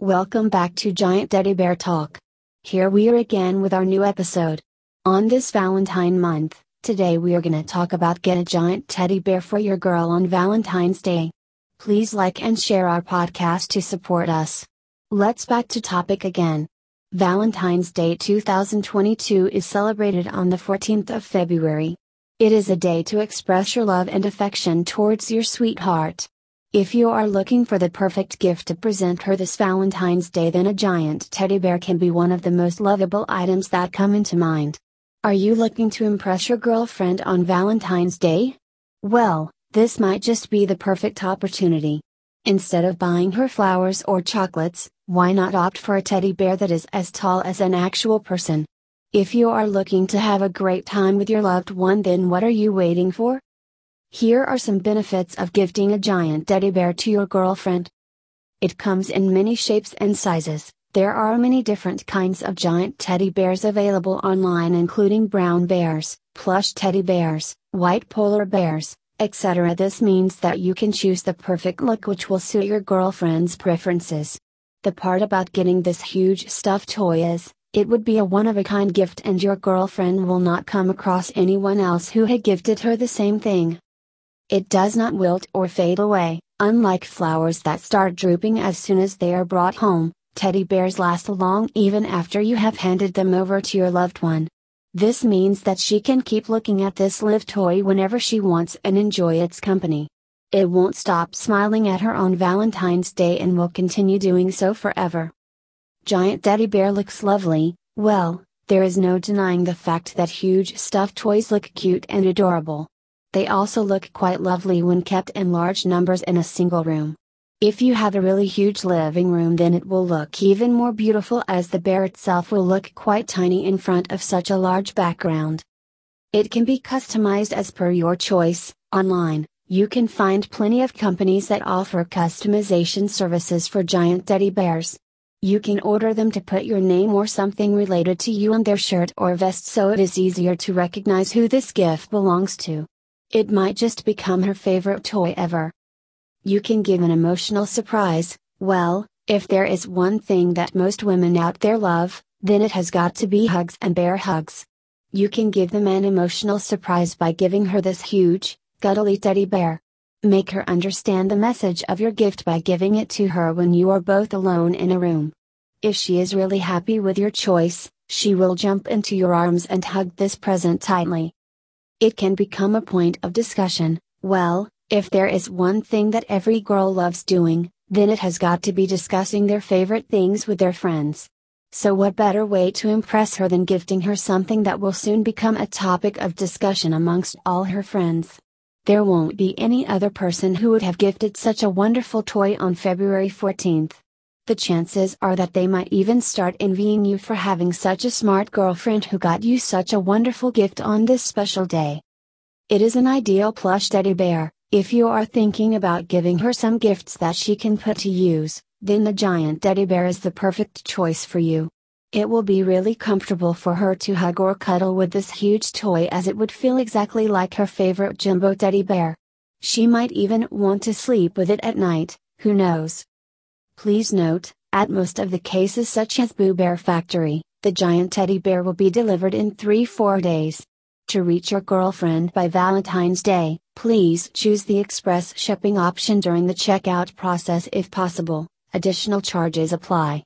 Welcome back to Giant Teddy Bear Talk. Here we are again with our new episode. On this Valentine month, today we are gonna talk about get a giant teddy bear for your girl on Valentine's Day. Please like and share our podcast to support us. Let's back to topic again. Valentine's Day 2022 is celebrated on the 14th of February. It is a day to express your love and affection towards your sweetheart. If you are looking for the perfect gift to present her this Valentine's Day, then a giant teddy bear can be one of the most lovable items that come into mind. Are you looking to impress your girlfriend on Valentine's Day? Well, this might just be the perfect opportunity. Instead of buying her flowers or chocolates, why not opt for a teddy bear that is as tall as an actual person? If you are looking to have a great time with your loved one, then what are you waiting for? Here are some benefits of gifting a giant teddy bear to your girlfriend. It comes in many shapes and sizes. There are many different kinds of giant teddy bears available online, including brown bears, plush teddy bears, white polar bears, etc. This means that you can choose the perfect look which will suit your girlfriend's preferences. The part about getting this huge stuffed toy is, it would be a one of a kind gift, and your girlfriend will not come across anyone else who had gifted her the same thing. It does not wilt or fade away, unlike flowers that start drooping as soon as they are brought home, teddy bears last long even after you have handed them over to your loved one. This means that she can keep looking at this live toy whenever she wants and enjoy its company. It won't stop smiling at her on Valentine's Day and will continue doing so forever. Giant teddy bear looks lovely, well, there is no denying the fact that huge stuffed toys look cute and adorable. They also look quite lovely when kept in large numbers in a single room. If you have a really huge living room, then it will look even more beautiful as the bear itself will look quite tiny in front of such a large background. It can be customized as per your choice. Online, you can find plenty of companies that offer customization services for giant teddy bears. You can order them to put your name or something related to you on their shirt or vest so it is easier to recognize who this gift belongs to. It might just become her favorite toy ever. You can give an emotional surprise, well, if there is one thing that most women out there love, then it has got to be hugs and bear hugs. You can give them an emotional surprise by giving her this huge, cuddly teddy bear. Make her understand the message of your gift by giving it to her when you are both alone in a room. If she is really happy with your choice, she will jump into your arms and hug this present tightly. It can become a point of discussion. Well, if there is one thing that every girl loves doing, then it has got to be discussing their favorite things with their friends. So, what better way to impress her than gifting her something that will soon become a topic of discussion amongst all her friends? There won't be any other person who would have gifted such a wonderful toy on February 14th the chances are that they might even start envying you for having such a smart girlfriend who got you such a wonderful gift on this special day. It is an ideal plush teddy bear, if you are thinking about giving her some gifts that she can put to use, then the giant teddy bear is the perfect choice for you. It will be really comfortable for her to hug or cuddle with this huge toy as it would feel exactly like her favorite jumbo teddy bear. She might even want to sleep with it at night, who knows? Please note, at most of the cases such as Boo Bear Factory, the giant teddy bear will be delivered in 3-4 days. To reach your girlfriend by Valentine's Day, please choose the express shipping option during the checkout process if possible. Additional charges apply.